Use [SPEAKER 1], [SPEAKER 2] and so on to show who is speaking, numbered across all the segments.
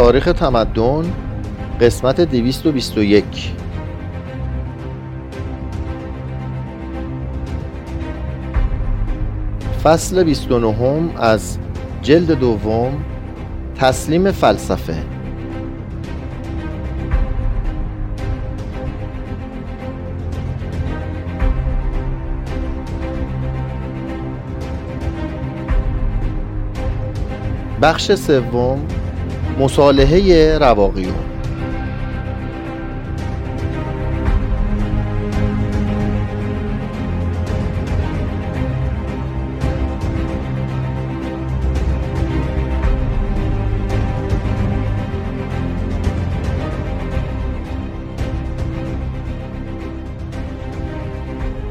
[SPEAKER 1] تاریخ تمدن قسمت 221 فصل 29 از جلد دوم تسلیم فلسفه. بخش سوم مصالحه رواقیون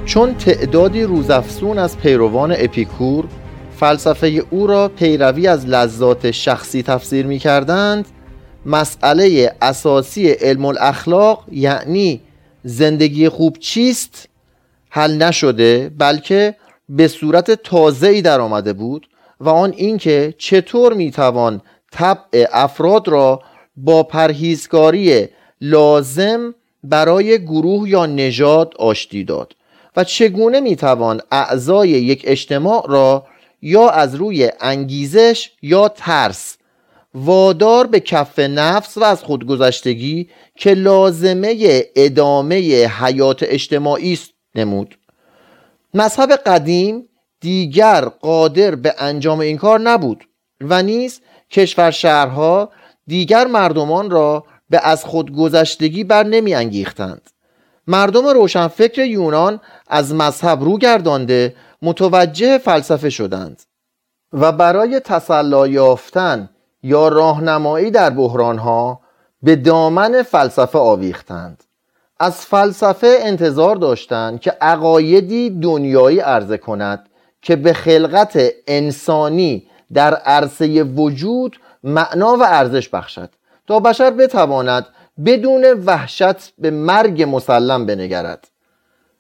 [SPEAKER 1] چون تعدادی روزافزون از پیروان اپیکور فلسفه او را پیروی از لذات شخصی تفسیر می کردند مسئله اساسی علم الاخلاق یعنی زندگی خوب چیست؟ حل نشده بلکه به صورت تازه‌ای در آمده بود و آن اینکه چطور می‌توان طبع افراد را با پرهیزکاری لازم برای گروه یا نژاد آشتی داد و چگونه می‌توان اعضای یک اجتماع را یا از روی انگیزش یا ترس. وادار به کف نفس و از خودگذشتگی که لازمه ادامه حیات اجتماعی است نمود. مذهب قدیم دیگر قادر به انجام این کار نبود و نیز کشور شهرها دیگر مردمان را به از خودگذشتگی بر نمی انگیختند. مردم روشنفکر یونان از مذهب رو گردانده متوجه فلسفه شدند و برای تسلا یافتن یا راهنمایی در بحرانها به دامن فلسفه آویختند. از فلسفه انتظار داشتند که عقایدی دنیایی عرضه کند که به خلقت انسانی در عرصه وجود معنا و ارزش بخشد تا بشر بتواند بدون وحشت به مرگ مسلم بنگرد.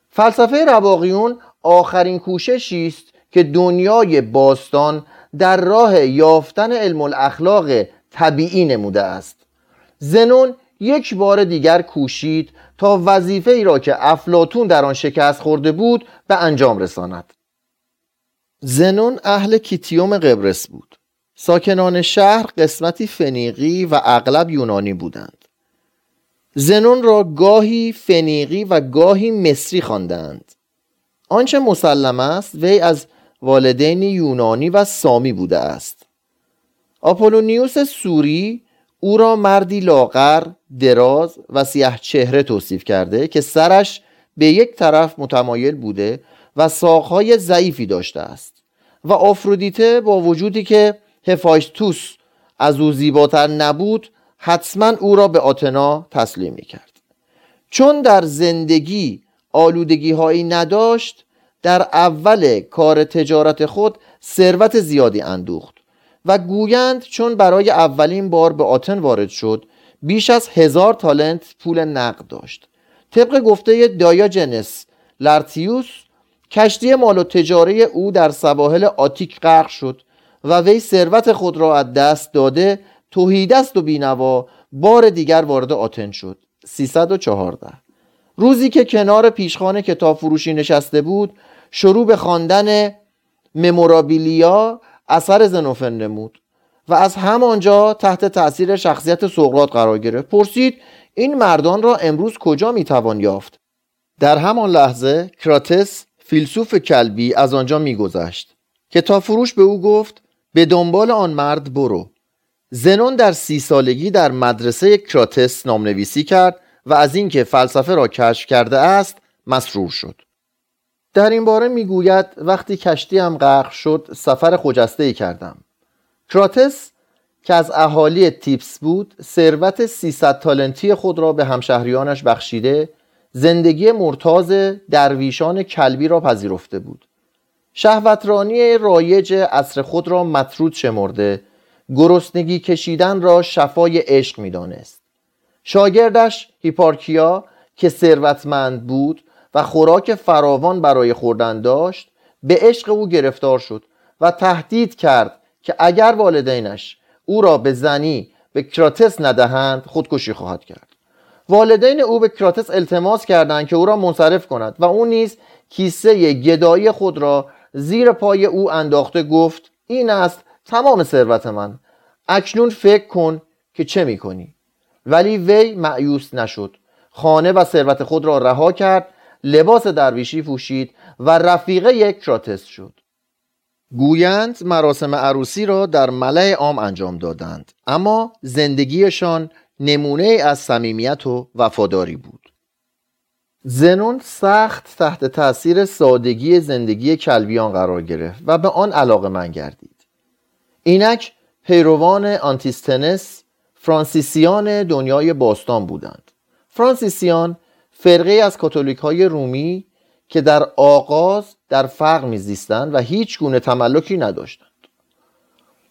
[SPEAKER 1] فلسفه رواقیون آخرین کوششی است که دنیای باستان در راه یافتن علم الاخلاق طبیعی نموده است. زنون یک بار دیگر کوشید تا وظیفه ای را که افلاتون در آن شکست خورده بود به انجام رساند. زنون اهل کیتیوم قبرس بود. ساکنان شهر قسمتی فنیقی و اغلب یونانی بودند. زنون را گاهی فنیقی و گاهی مصری خواندند. آنچه مسلم است وی از والدین یونانی و سامی بوده است. آپولونیوس سوری او را مردی لاغر دراز و سیاه چهره توصیف کرده که سرش به یک طرف متمایل بوده و ساقهای ضعیفی داشته است و آفرودیته با وجودی که هفایستوس از او زیباتر نبود حتما او را به آتنا تسلیم می کرد چون در زندگی آلودگی هایی نداشت در اول کار تجارت خود ثروت زیادی اندوخت و گویند چون برای اولین بار به آتن وارد شد بیش از هزار تالنت پول نقد داشت. طبق گفته دایاجنس لارتیوس کشتی مال و تجاره او در سواحل آتیک غرق شد و وی ثروت خود را از دست داده توهیدست و بینوا بار دیگر وارد آتن شد. 314 روزی که کنار پیشخانه کتاب فروشی نشسته بود شروع به خواندن ممورابیلیا اثر زنوفن نمود و از همانجا تحت تاثیر شخصیت سقراط قرار گرفت. پرسید این مردان را امروز کجا می‌توان یافت؟ در همان لحظه کراتس فیلسوف کلبی از آنجا میگذشت. کتاب فروش به او گفت به دنبال آن مرد برو. زنون در سی سالگی در مدرسه کراتس نامنویسی کرد و از اینکه فلسفه را کشف کرده است مسرور شد. در این باره می‌گوید وقتی کشتی هم غرق شد سفر خجسته ای کردم. کراتس که از اهالی تیپس بود ثروت 300 تالنتی خود را به همشهریانش بخشیده زندگی مرتاز درویشان کلبی را پذیرفته بود. شهوترانی رایج عصر خود را مطرود شمرده گرسنگی کشیدن را شفای عشق می‌دانست. شاگردش هیپارکیا که ثروتمند بود و خوراک فراوان برای خوردن داشت به عشق او گرفتار شد و تهدید کرد که اگر والدینش او را به زنی به کراتس ندهند خودکشی خواهد کرد. والدین او به کراتس التماس کردند که او را منصرف کند و او نیز کیسه گدایی خود را زیر پای او انداخته گفت این است تمام ثروت من. اکنون فکر کن که چه می‌کنی؟ ولی وی معیوس نشد. خانه و ثروت خود را رها کرد لباس درویشی پوشید و رفیقه یک کراتس شد. گویند مراسم عروسی را در ملع عام انجام دادند اما زندگیشان نمونه از صمیمیت و وفاداری بود. زنون سخت تحت تاثیر سادگی زندگی کلبیان قرار گرفت و به آن علاقه من گردید. اینک پیروان آنتیستنس فرانسیسیان دنیای باستان بودند. فرانسیسیان فرقه از کاتولیک های رومی که در آغاز در فقر میزیستند و هیچ گونه تملکی نداشتند.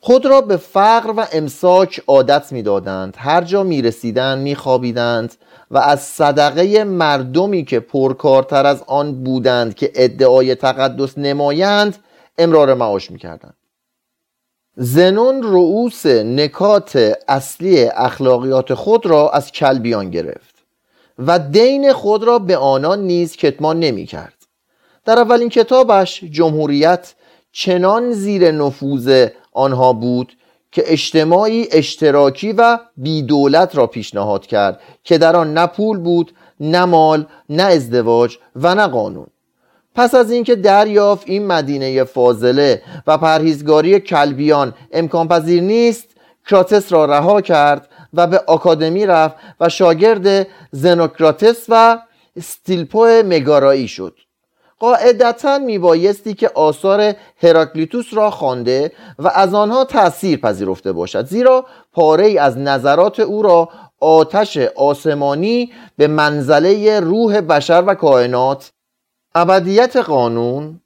[SPEAKER 1] خود را به فقر و امساک عادت می‌دادند. هر جا می رسیدند می خوابیدند و از صدقه مردمی که پرکارتر از آن بودند که ادعای تقدس نمایند امرار معاش می کردند زنون رؤوس نکات اصلی اخلاقیات خود را از کلبیان گرفت و دین خود را به آنان نیز کتمان نمی کرد در اولین کتابش جمهوریت چنان زیر نفوذ آنها بود که اجتماعی اشتراکی و بیدولت را پیشنهاد کرد که در آن نه پول بود نه مال نه ازدواج و نه قانون. پس از اینکه دریافت این مدینه فاضله و پرهیزگاری کلبیان امکان پذیر نیست کراتس را رها کرد و به آکادمی رفت و شاگرد زنوکراتس و ستیلپو مگارایی شد. قاعدتا میبایستی که آثار هراکلیتوس را خوانده و از آنها تأثیر پذیرفته باشد زیرا پاره ای از نظرات او را آتش آسمانی به منزله روح بشر و کائنات ابدیت قانون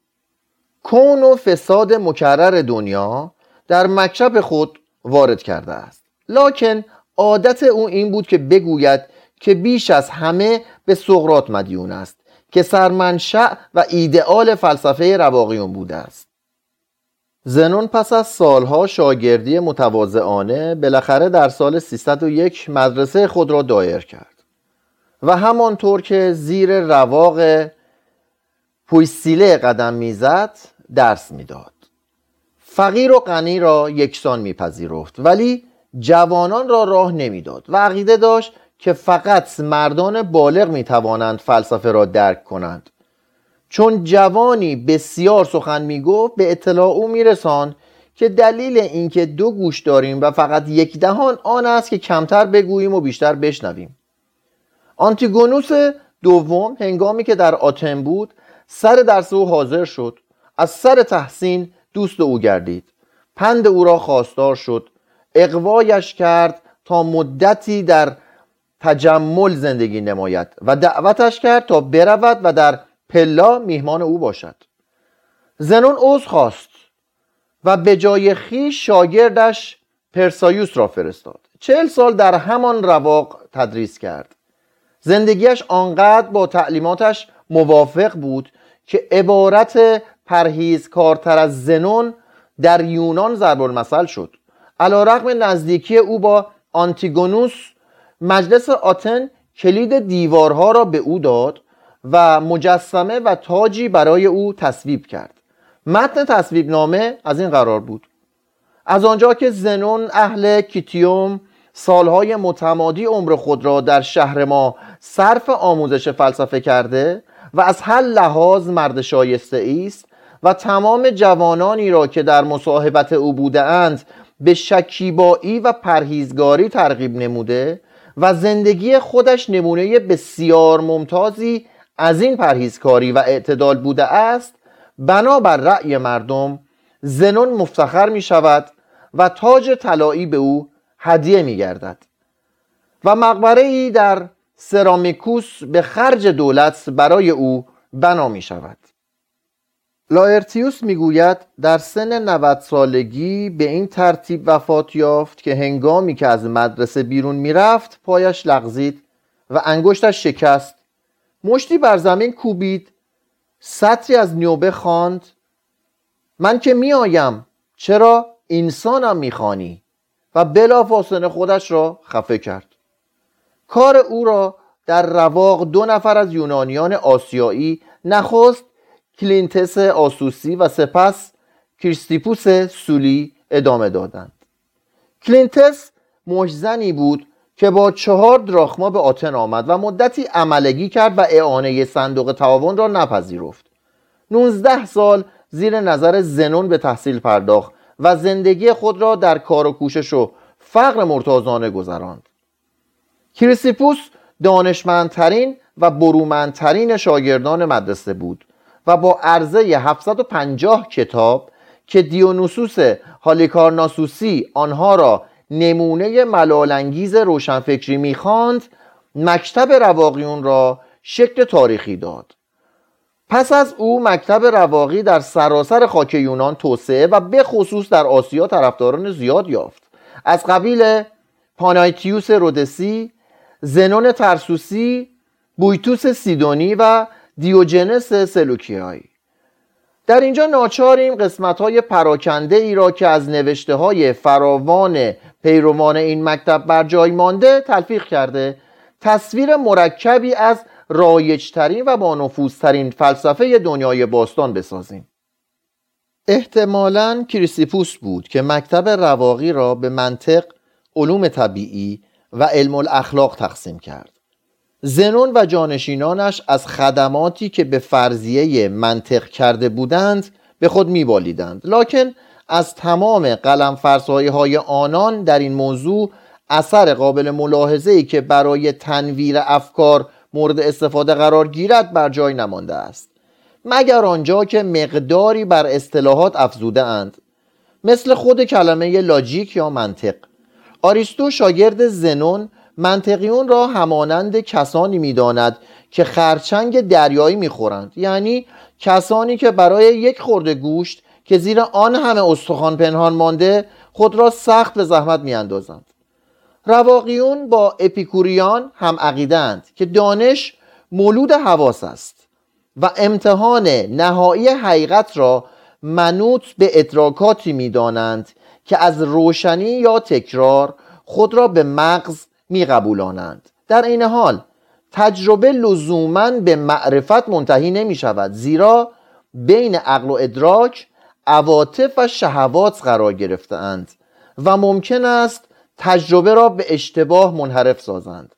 [SPEAKER 1] کون و فساد مکرر دنیا در مکشب خود وارد کرده است. لکن عادت او این بود که بگوید که بیش از همه به سقرات مدیون است که سرمنشأ و ایدئال فلسفه رواقیون بوده است. زنون پس از سالها شاگردی متواضعانه بالاخره در سال 301 مدرسه خود را دایر کرد و همانطور که زیر رواق پویسیله قدم می‌زد درس می‌داد. فقیر و غنی را یکسان میپذیرفت ولی جوانان را راه نمی‌داد و عقیده داشت که فقط مردان بالغ می توانند فلسفه را درک کنند. چون جوانی بسیار سخن می گفت به اطلاع او می رسان که دلیل اینکه دو گوش داریم و فقط یک دهان آن است که کمتر بگوییم و بیشتر بشنویم. آنتیگونوس دوم هنگامی که در آتن بود سر درس او حاضر شد. از سر تحسین دوست او گردید. پند او را خواستار شد. اقوایش کرد تا مدتی در تجمل زندگی نماید و دعوتش کرد تا برود و در پلا میهمان او باشد. زنون عوض خواست و به جای خیش شاگردش پرسایوس را فرستاد. چهل سال در همان رواق تدریس کرد. زندگیش آنقدر با تعلیماتش موافق بود که عبارت کارتر از زنون در یونان ضرب المثل شد. علا رقم نزدیکی او با آنتیگونوس مجلس آتن کلید دیوارها را به او داد و مجسمه و تاجی برای او تصویب کرد. متن تصویب نامه از این قرار بود. از آنجا که زنون اهل کیتیوم سالهای متمادی عمر خود را در شهر ما صرف آموزش فلسفه کرده و از هر لحاظ مرد شایسته است و تمام جوانانی را که در مصاحبت او بوده اند به شکیبایی و پرهیزگاری ترغیب نموده و زندگی خودش نمونه بسیار ممتازی از این پرهیزکاری و اعتدال بوده است. بنابر رأی مردم زنون مفتخر می شود و تاج طلایی به او هدیه می گردد و مقبره ای در سرامیکوس به خرج دولت برای او بنا می شود. لاertius می‌گوید در سن 90 سالگی به این ترتیب وفات یافت که هنگامی که از مدرسه بیرون می‌رفت پایش لغزید و انگشتش شکست. مشتی بر زمین کوبید سطری از نیوبه خواند. من که میآیم چرا این‌سانم می‌خوانی و بلافاصله خودش را خفه کرد. کار او را در رواق دو نفر از یونانیان آسیایی نخست کلینتس آسوسی و سپس کریسیپوس سولی ادامه دادند. کلینتس مشت‌زنی بود که با چهار دراخما به آتن آمد و مدتی عملگی کرد و اعانه صندوق تعاون را نپذیرفت. 19 سال زیر نظر زنون به تحصیل پرداخت و زندگی خود را در کار و کوشش و فقر مرتاضانه گذراند. کریسیپوس دانشمندترین و برومندترین شاگردان مدرسه بود و با عرضه 750 کتاب که دیونوسوس هالیکارناسوسی آنها را نمونه ملالانگیز روشنفکری می‌خواند مکتب رواقیون را شکل تاریخی داد. پس از او مکتب رواقی در سراسر خاک یونان توسعه و به خصوص در آسیا طرفداران زیاد یافت. از قبیل پانایتیوس رودسی زنون ترسوسی بویتوس سیدونی و دیوجنس سلوکیایی در اینجا ناچاریم قسمت های پراکنده ای را که از نوشته های فراوان پیروان این مکتب بر جای مانده تلفیق کرده. تصویر مرکبی از رایجترین و با نفوذترین فلسفه دنیای باستان بسازیم. احتمالا کریسیپوس بود که مکتب رواقی را به منطق علوم طبیعی و علم الاخلاق تقسیم کرد. زنون و جانشینانش از خدماتی که به فرضیه منطق کرده بودند به خود میبالیدند. لکن از تمام قلم های آنان در این موضوع اثر قابل ملاحظه ای که برای تنویر افکار مورد استفاده قرار گیرد بر جای نمانده است. مگر آنجا که مقداری بر اصطلاحات افزوده اند. مثل خود کلمه لاجیک یا منطق. آریستو شاگرد زنون منطقیون را همانند کسانی می‌داند که خرچنگ دریایی می‌خورند. یعنی کسانی که برای یک خورده گوشت که زیر آن همه استخوان پنهان مانده خود را سخت به زحمت میاندازند. رواقیون با اپیکوریان هم عقیدند که دانش مولود حواس است و امتحان نهایی حقیقت را منوط به ادراکاتی می‌دانند که از روشنی یا تکرار خود را به مغز میقبولانند. در این حال تجربه لزوما به معرفت منتهی نمی شود زیرا بین عقل و ادراک عواطف و شهوات قرار گرفتهاند و ممکن است تجربه را به اشتباه منحرف سازند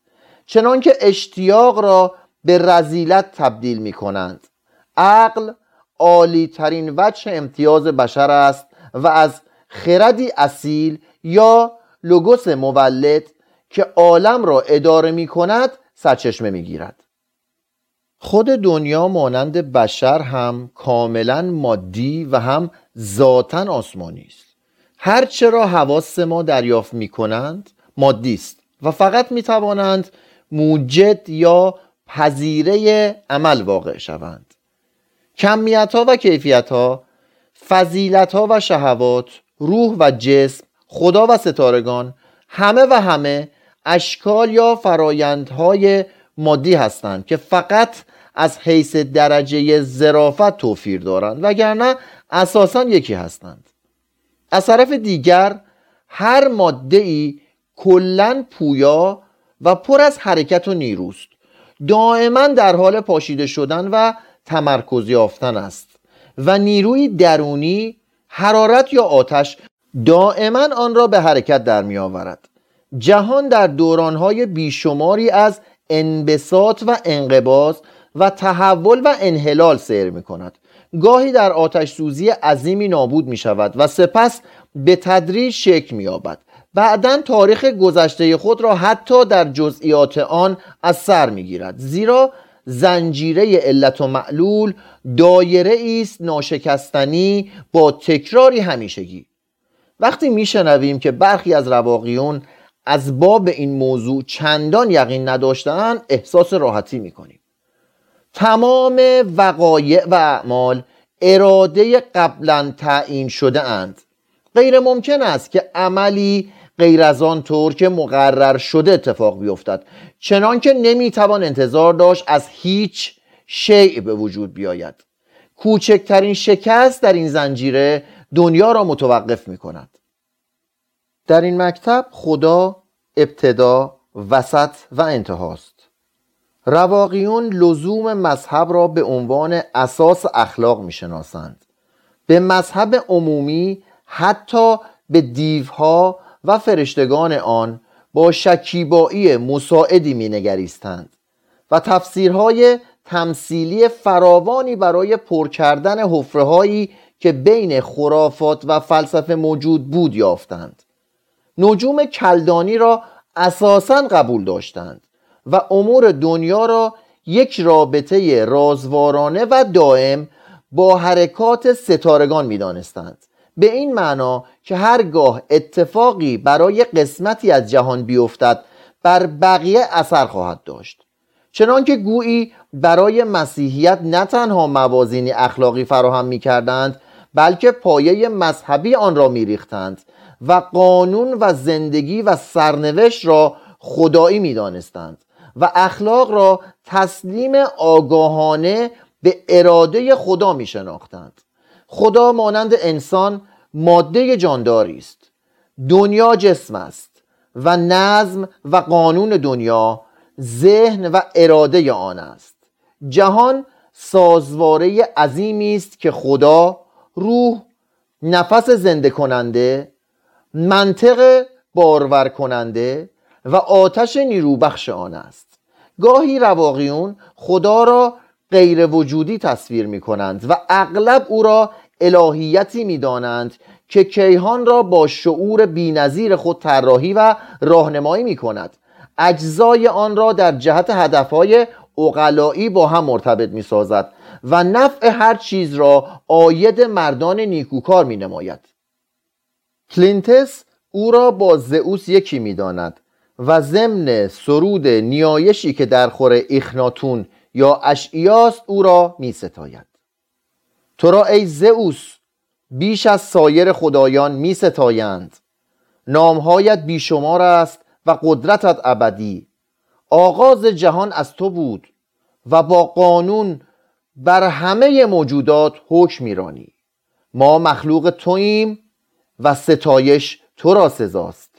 [SPEAKER 1] چنانکه اشتیاق را به رزیلت تبدیل می کنند عقل عالی ترین وجه امتیاز بشر است و از خردی اصیل یا لوگوس مولد که عالم را اداره می کند سرچشمه می گیرد. خود دنیا مانند بشر هم کاملا مادی و هم ذاتا آسمانی است. هر چرا حواس ما دریافت می کنند مادی است و فقط می توانند موجد یا پذیره عمل واقع شوند. کمیت ها و کیفیت ها فضیلت ها و شهوات روح و جسم خدا و ستارگان همه و همه اشکال یا فرایندهای مادی هستند که فقط از حیث درجه زرافت توفیر دارند وگرنه اساسا یکی هستند. از طرف دیگر هر ماده ای کلا پویا و پر از حرکت و نیروست. دائما در حال پاشیده شدن و تمرکز یافتن است و نیروی درونی حرارت یا آتش دائما آن را به حرکت در می آورد. جهان در دورانهای بیشماری از انبساط و انقباز و تحول و انحلال سیر می کند. گاهی در آتش سوزی عظیمی نابود می شود و سپس به تدریج شکل می یابد. بعدا تاریخ گذشته خود را حتی در جزئیات آن از سر می گیرد. زیرا زنجیره علت و معلول دایره است ناشکستنی با تکراری همیشگی. وقتی میشنویم که برخی از رواقیون از باب این موضوع چندان یقین نداشتن احساس راحتی می‌کنیم. تمام وقایع و اعمال اراده قبلا تعیین شده اند. غیر ممکن است که عملی غیر از آن طور که مقرر شده اتفاق بیفتد. چنان که نمی‌توان انتظار داشت از هیچ شیء به وجود بیاید. کوچکترین شکست در این زنجیره دنیا را متوقف می کند در این مکتب خدا ابتدا وسط و انتهاست. رواقیون لزوم مذهب را به عنوان اساس اخلاق می‌شناسند. به مذهب عمومی حتی به دیوها و فرشتگان آن با شکیبایی مساعدی مینگریستند و تفسیرهای تمثیلی فراوانی برای پر کردن حفرههایی که بین خرافات و فلسفه موجود بود یافتند نجوم کلدانی را اساسا قبول داشتند و امور دنیا را یک رابطه رازوارانه و دائم با حرکات ستارگان می دانستند. به این معنا که هرگاه اتفاقی برای قسمتی از جهان بیفتد بر بقیه اثر خواهد داشت. چنانکه گویی برای مسیحیت نه تنها موازینی اخلاقی فراهم می کردند بلکه پایه مذهبی آن را می ریختند و قانون و زندگی و سرنوشت را خدایی می دانستند و اخلاق را تسلیم آگاهانه به اراده خدا می شناختند خدا مانند انسان ماده جانداری است. دنیا جسم است و نظم و قانون دنیا ذهن و اراده آن است. جهان سازواره عظیمی است که خدا روح نفس زنده کننده منطق بارور کننده و آتش نیروبخش آن است. گاهی رواقیون خدا را غیر وجودی تصویر می کنند و اغلب او را الهیتی می دانند که کیهان را با شعور بینظیر خود طراحی و راهنمایی می کند اجزای آن را در جهت هدفهای اقلایی با هم مرتبط می سازد و نفع هر چیز را عاید مردان نیکوکار می نماید کلینتس او را با زئوس یکی می داند و ضمن سرود نیایشی که در خور اخناتون یا اشعیاست او را می ستاید تو را ای زئوس بیش از سایر خدایان می ستایند نامهایت بیشمار است و قدرتت ابدی. آغاز جهان از تو بود و با قانون بر همه موجودات حکم میرانی. ما مخلوق توییم و ستایش تو را سزاست.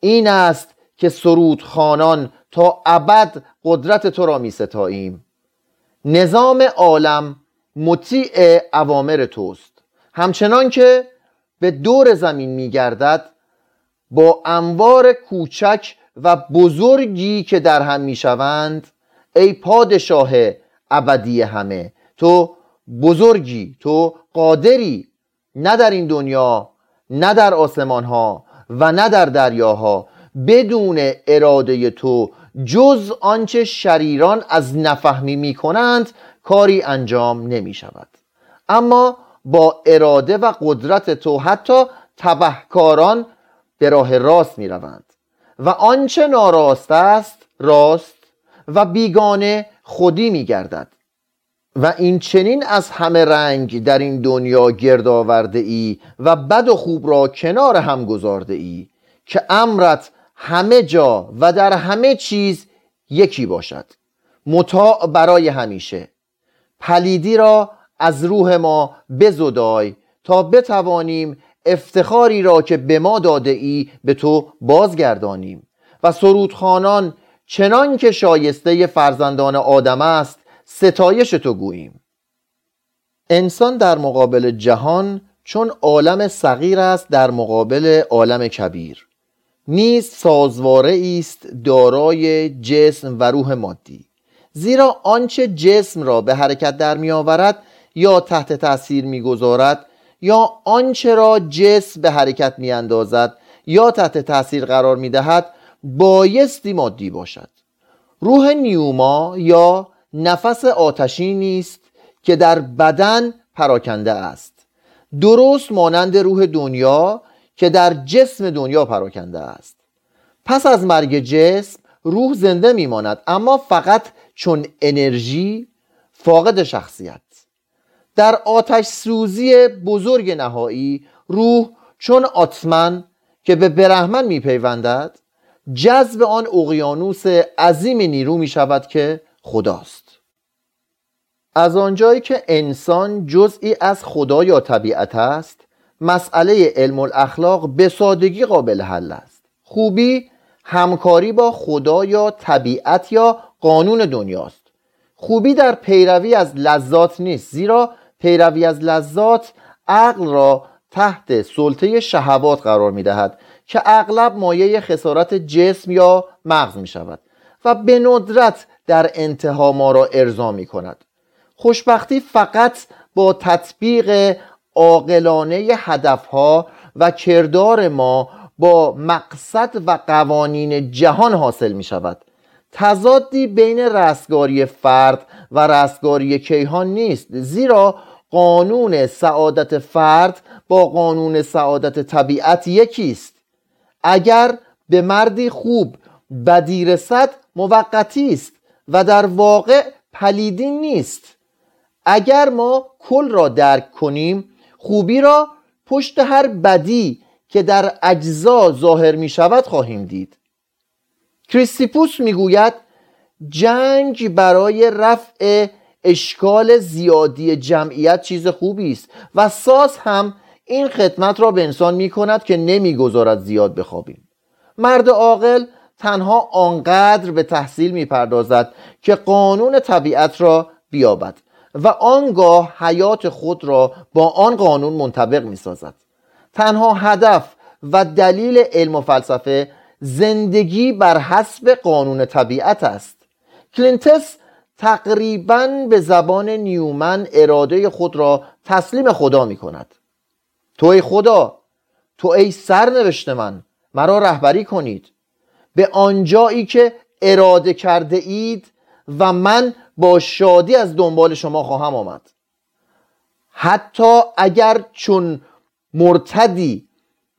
[SPEAKER 1] این است که سرود خانان تا ابد قدرت تو را می ستاییم. نظام عالم مطیع اوامر توست. همچنان که به دور زمین می گردد با انوار کوچک و بزرگی که در هم می شوند ای پادشاه ابدی همه تو بزرگی تو قادری نه در این دنیا نه در آسمان ها و نه در دریاها بدون اراده تو جز آنچه شریران از نفهمی می کنند کاری انجام نمی شود اما با اراده و قدرت تو حتی تبهکاران به راه راست می روند و آنچه ناراست است راست و بیگانه خودی می گردد و این چنین از همه رنگ در این دنیا گرد آورده ای و بد و خوب را کنار هم گذارده ای که امرت همه جا و در همه چیز یکی باشد. مطاع برای همیشه. پلیدی را از روح ما بزدای تا بتوانیم افتخاری را که به ما داده ای به تو بازگردانیم. و سرودخانان چنان که شایسته فرزندان آدم است ستایش تو گوییم. انسان در مقابل جهان چون عالم صغیر است در مقابل عالم کبیر. نیز سازواره است دارای جسم و روح مادی. زیرا آنچه جسم را به حرکت در می آورد یا تحت تاثیر می‌گذارد یا آنچه را جسم به حرکت می اندازد یا تحت تاثیر قرار می دهد بایستی مادی باشد. روح نیوما یا نفس آتشی نیست که در بدن پراکنده است. درست مانند روح دنیا که در جسم دنیا پراکنده است. پس از مرگ جسم روح زنده میماند اما فقط چون انرژی فاقد شخصیت. در آتش سوزی بزرگ نهایی روح چون آتمن که به برهمن میپیوندد جذب آن اقیانوس عظیم نیرو می شود که خداست. از آنجایی که انسان جزئی از خدا یا طبیعت است مسئله علم الاخلاق به سادگی قابل حل است. خوبی همکاری با خدا یا طبیعت یا قانون دنیاست. خوبی در پیروی از لذات نیست زیرا پیروی از لذات عقل را تحت سلطه شهوات قرار می دهد که اغلب مایه خسارت جسم یا مغز می شود و به ندرت در انتها ما را ارضا می کند خوشبختی فقط با تطبیق عاقلانه هدفها و کردار ما با مقصد و قوانین جهان حاصل می شود تضادی بین رستگاری فرد و رستگاری کیهان نیست زیرا قانون سعادت فرد با قانون سعادت طبیعت یکی است اگر به مردی خوب بدی رسد موقتی است و در واقع پلیدی نیست. اگر ما کل را درک کنیم خوبی را پشت هر بدی که در اجزا ظاهر می شود خواهیم دید. کریستیپوس می‌گوید جنگ برای رفع اشکال زیادی جمعیت چیز خوبی است و ساز هم این خدمت را به انسان می کند که نمی‌گذارد زیاد بخوابیم. مرد عاقل تنها آنقدر به تحصیل می پردازد که قانون طبیعت را بیابد. و آنگاه حیات خود را با آن قانون منطبق می سازد تنها هدف و دلیل علم و فلسفه زندگی بر حسب قانون طبیعت است. کلینتس تقریبا به زبان نیومن اراده خود را تسلیم خدا می کند تو ای خدا تو ای سرنوشت من مرا رهبری کنید. به آنجایی که اراده کرده اید و من با شادی از دنبال شما خواهم آمد. حتی اگر چون مرتدی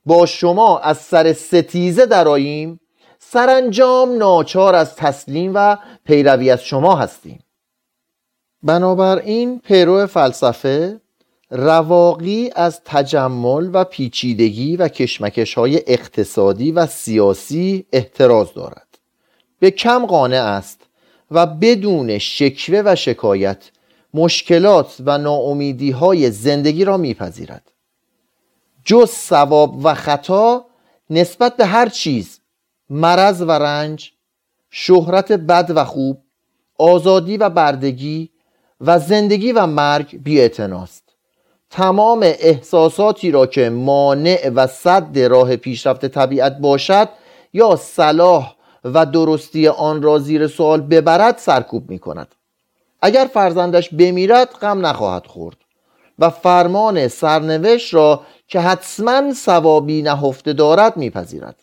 [SPEAKER 1] با شما از سر ستیزه دراییم سرانجام ناچار از تسلیم و پیروی از شما هستیم. بنابراین پیرو فلسفه رواقی از تجمل و پیچیدگی و کشمکش های اقتصادی و سیاسی احتراز دارد. به کم قانع است و بدون شکوه و شکایت مشکلات و ناامیدی های زندگی را میپذیرد. جز ثواب و خطا نسبت به هر چیز مرض و رنج شهرت بد و خوب آزادی و بردگی و زندگی و مرگ بی تمام احساساتی را که مانع و صد راه پیشرفت طبیعت باشد یا صلاح و درستی آن را زیر سوال ببرد سرکوب می کند اگر فرزندش بمیرد غم نخواهد خورد و فرمان سرنوشت را که حتما ثوابی نهفته دارد میپذیرد.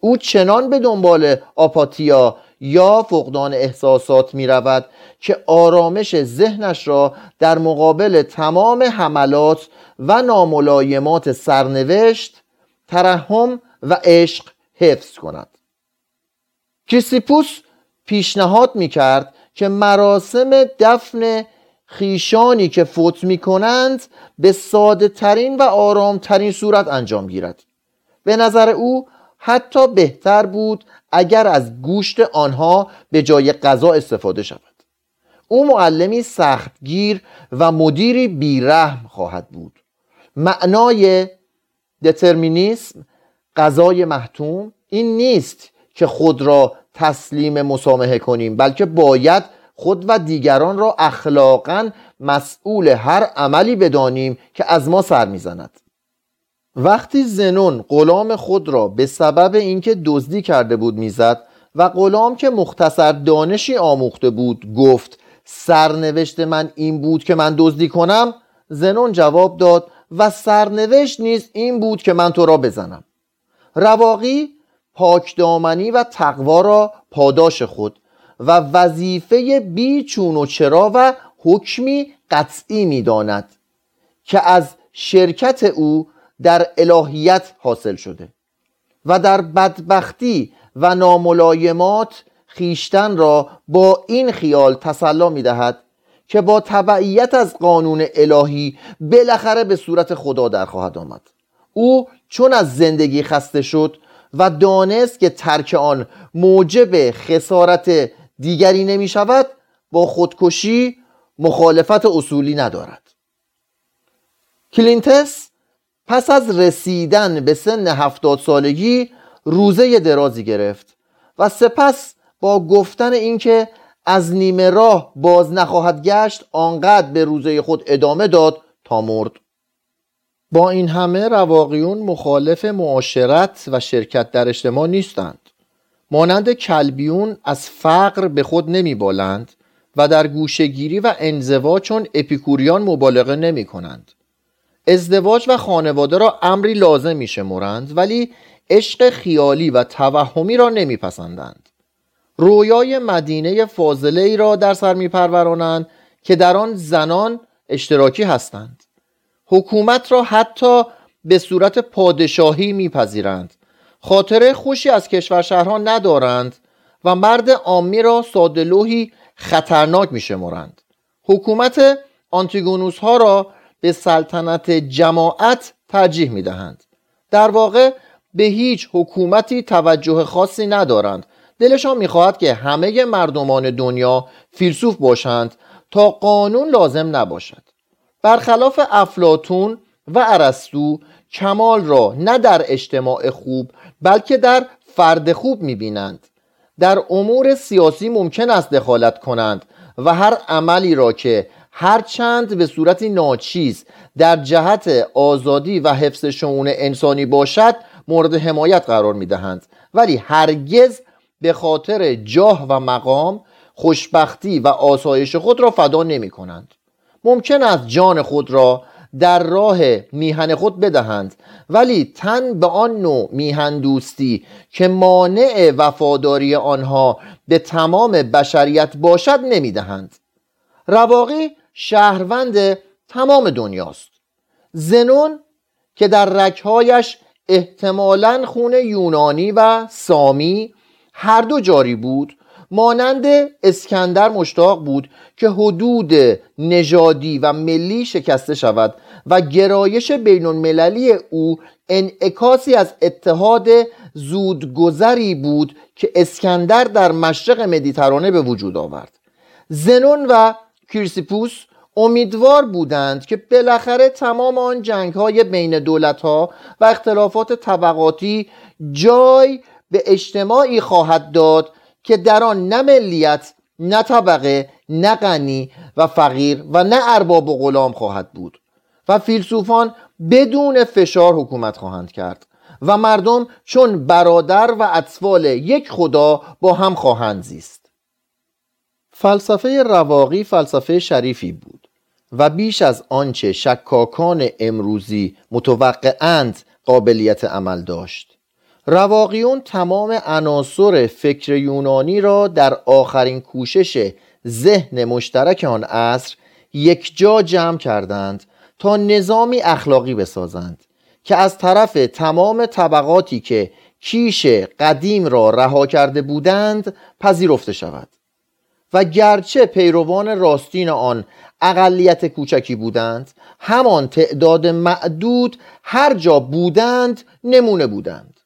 [SPEAKER 1] او چنان به دنبال آپاتیا یا فقدان احساسات می رود که آرامش ذهنش را در مقابل تمام حملات و ناملایمات سرنوشت ترحم و عشق حفظ کند. کریسیپوس پیشنهاد می کرد که مراسم دفن خیشانی که فوت می کنند به ساده ترین و آرام ترین صورت انجام گیرد. به نظر او حتی بهتر بود اگر از گوشت آنها به جای غذا استفاده شود. او معلمی سختگیر و مدیری بیرحم خواهد بود. معنای دترمینیسم غذای محتوم این نیست که خود را تسلیم مسامحه کنیم بلکه باید خود و دیگران را اخلاقا مسئول هر عملی بدانیم که از ما سر می‌زند. وقتی زنون غلام خود را به سبب اینکه دزدی کرده بود می‌زد و غلام که مختصر دانشی آموخته بود گفت سرنوشت من این بود که من دزدی کنم زنون جواب داد و سرنوشت نیز این بود که من تو را بزنم. رواقی پاکدامنی و تقوا را پاداش خود و وظیفه بی چون و چرا و حکمی قطعی می‌داند که از شرکت او در الهیت حاصل شده و در بدبختی و ناملایمات خیشتن را با این خیال تسلا می دهد که با تبعیت از قانون الهی بالاخره به صورت خدا در خواهد آمد. او چون از زندگی خسته شد و دانست که ترک آن موجب خسارت دیگری نمی شود با خودکشی مخالفت اصولی ندارد. کلینتس پس از رسیدن به سن هفتاد سالگی روزه درازی گرفت و سپس با گفتن اینکه از نیمه راه باز نخواهد گشت آنقدر به روزه خود ادامه داد تا مرد. با این همه رواقیون مخالف معاشرت و شرکت در اجتماع نیستند. مانند کلبیون از فقر به خود نمی بالند و در گوشگیری و انزوا چون اپیکوریان مبالغه نمی کنند ازدواج و خانواده را امری لازم می شمرند ولی عشق خیالی و توهمی را نمیپسندند. رویای مدینه فاضله ای را در سر میپرورانند که در آن زنان اشتراکی هستند. حکومت را حتی به صورت پادشاهی میپذیرند. خاطره خوشی از کشور شهرها ندارند و مرد عامی را سادلوهی خطرناک میشمرند حکومت آنتیگونوس ها را به سلطنت جماعت ترجیح می‌دهند. در واقع به هیچ حکومتی توجه خاصی ندارند. دلشان می‌خواهد که همه مردمان دنیا فیلسوف باشند تا قانون لازم نباشد. برخلاف افلاتون و ارسطو کمال را نه در اجتماع خوب بلکه در فرد خوب می‌بینند. در امور سیاسی ممکن است دخالت کنند و هر عملی را که هرچند به صورتی ناچیز در جهت آزادی و حفظ شعون انسانی باشد مورد حمایت قرار می دهند ولی هرگز به خاطر جاه و مقام خوشبختی و آسایش خود را فدا نمی کنند ممکن است جان خود را در راه میهن خود بدهند ولی تن به آن نوع میهن دوستی که مانع وفاداری آنها به تمام بشریت باشد نمی‌دهند. رواقی شهروند تمام دنیاست. زنون که در رکهایش احتمالا خون یونانی و سامی هر دو جاری بود مانند اسکندر مشتاق بود که حدود نژادی و ملی شکسته شود و گرایش بین المللی او انعکاسی از اتحاد زودگذری بود که اسکندر در مشرق مدیترانه به وجود آورد. زنون و کیرسیپوس امیدوار بودند که بالاخره تمام آن جنگ های بین دولت ها و اختلافات طبقاتی جای به اجتماعی خواهد داد که در آن نه ملیت نه طبقه نه غنی و فقیر و نه ارباب و غلام خواهد بود و فیلسوفان بدون فشار حکومت خواهند کرد و مردم چون برادر و اطفال یک خدا با هم خواهند زیست. فلسفه رواقی فلسفه شریفی بود و بیش از آنچه شکاکان امروزی متوقعند قابلیت عمل داشت. رواقیون تمام عناصر فکر یونانی را در آخرین کوشش ذهن مشترک آن عصر یک جا جمع کردند تا نظامی اخلاقی بسازند که از طرف تمام طبقاتی که کیش قدیم را رها کرده بودند پذیرفته شود و گرچه پیروان راستین آن اقلیت کوچکی بودند همان تعداد معدود هر جا بودند نمونه بودند.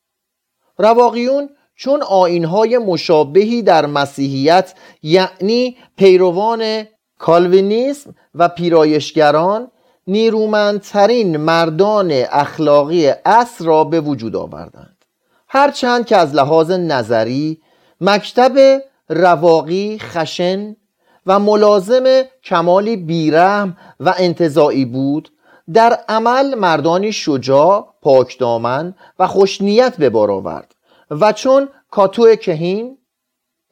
[SPEAKER 1] رواقیون چون آینهای مشابهی در مسیحیت یعنی پیروان کالوینیسم و پیرایشگران نیرومندترین مردان اخلاقی اصر را به وجود آوردند. هرچند که از لحاظ نظری مکتب رواقی خشن و ملازم کمالی بیرحم و انتظاعی بود در عمل مردانی شجاع پاکدامن و خوشنیت به بار آورد و چون کاتو کهین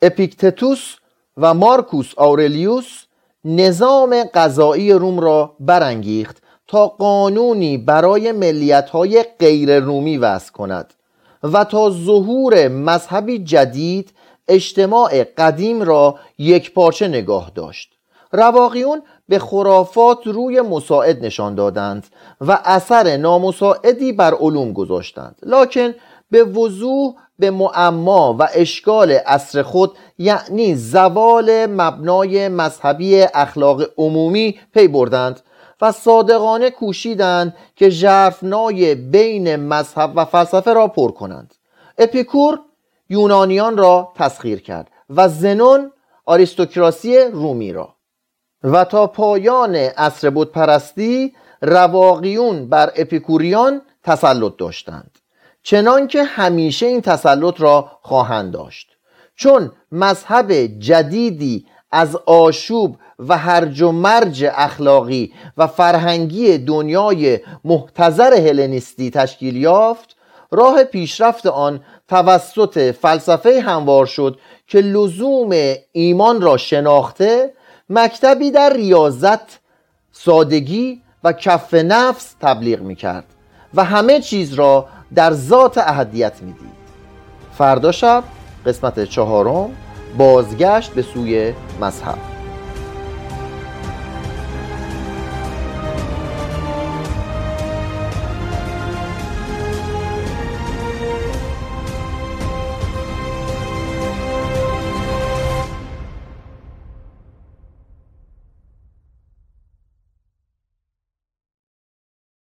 [SPEAKER 1] اپیکتتوس و مارکوس آورلیوس نظام قضایی روم را برانگیخت تا قانونی برای ملیت‌های غیر رومی وضع کند و تا ظهور مذهبی جدید اجتماع قدیم را یک پارچه نگاه داشت. رواقیون به خرافات روی مساعد نشان دادند و اثر نامساعدی بر علوم گذاشتند. لکن به وضوح به معما و اشکال اصر خود یعنی زوال مبنای مذهبی اخلاق عمومی پی بردند و صادقانه کوشیدند که ژرفنای بین مذهب و فلسفه را پر کنند. اپیکور یونانیان را تسخیر کرد و زنون آریستوکراسی رومی را. و تا پایان عصر بود پرستی رواقیون بر اپیکوریان تسلط داشتند. چنان که همیشه این تسلط را خواهند داشت. چون مذهب جدیدی از آشوب و هرج و مرج اخلاقی و فرهنگی دنیای محتظر هلنیستی تشکیل یافت راه پیشرفت آن توسط فلسفه هموار شد که لزوم ایمان را شناخته مکتبی در ریاضت سادگی و کف نفس تبلیغ می کرد و همه چیز را در ذات اهدیت می دید فردا شب قسمت چهارم بازگشت به سوی مذهب.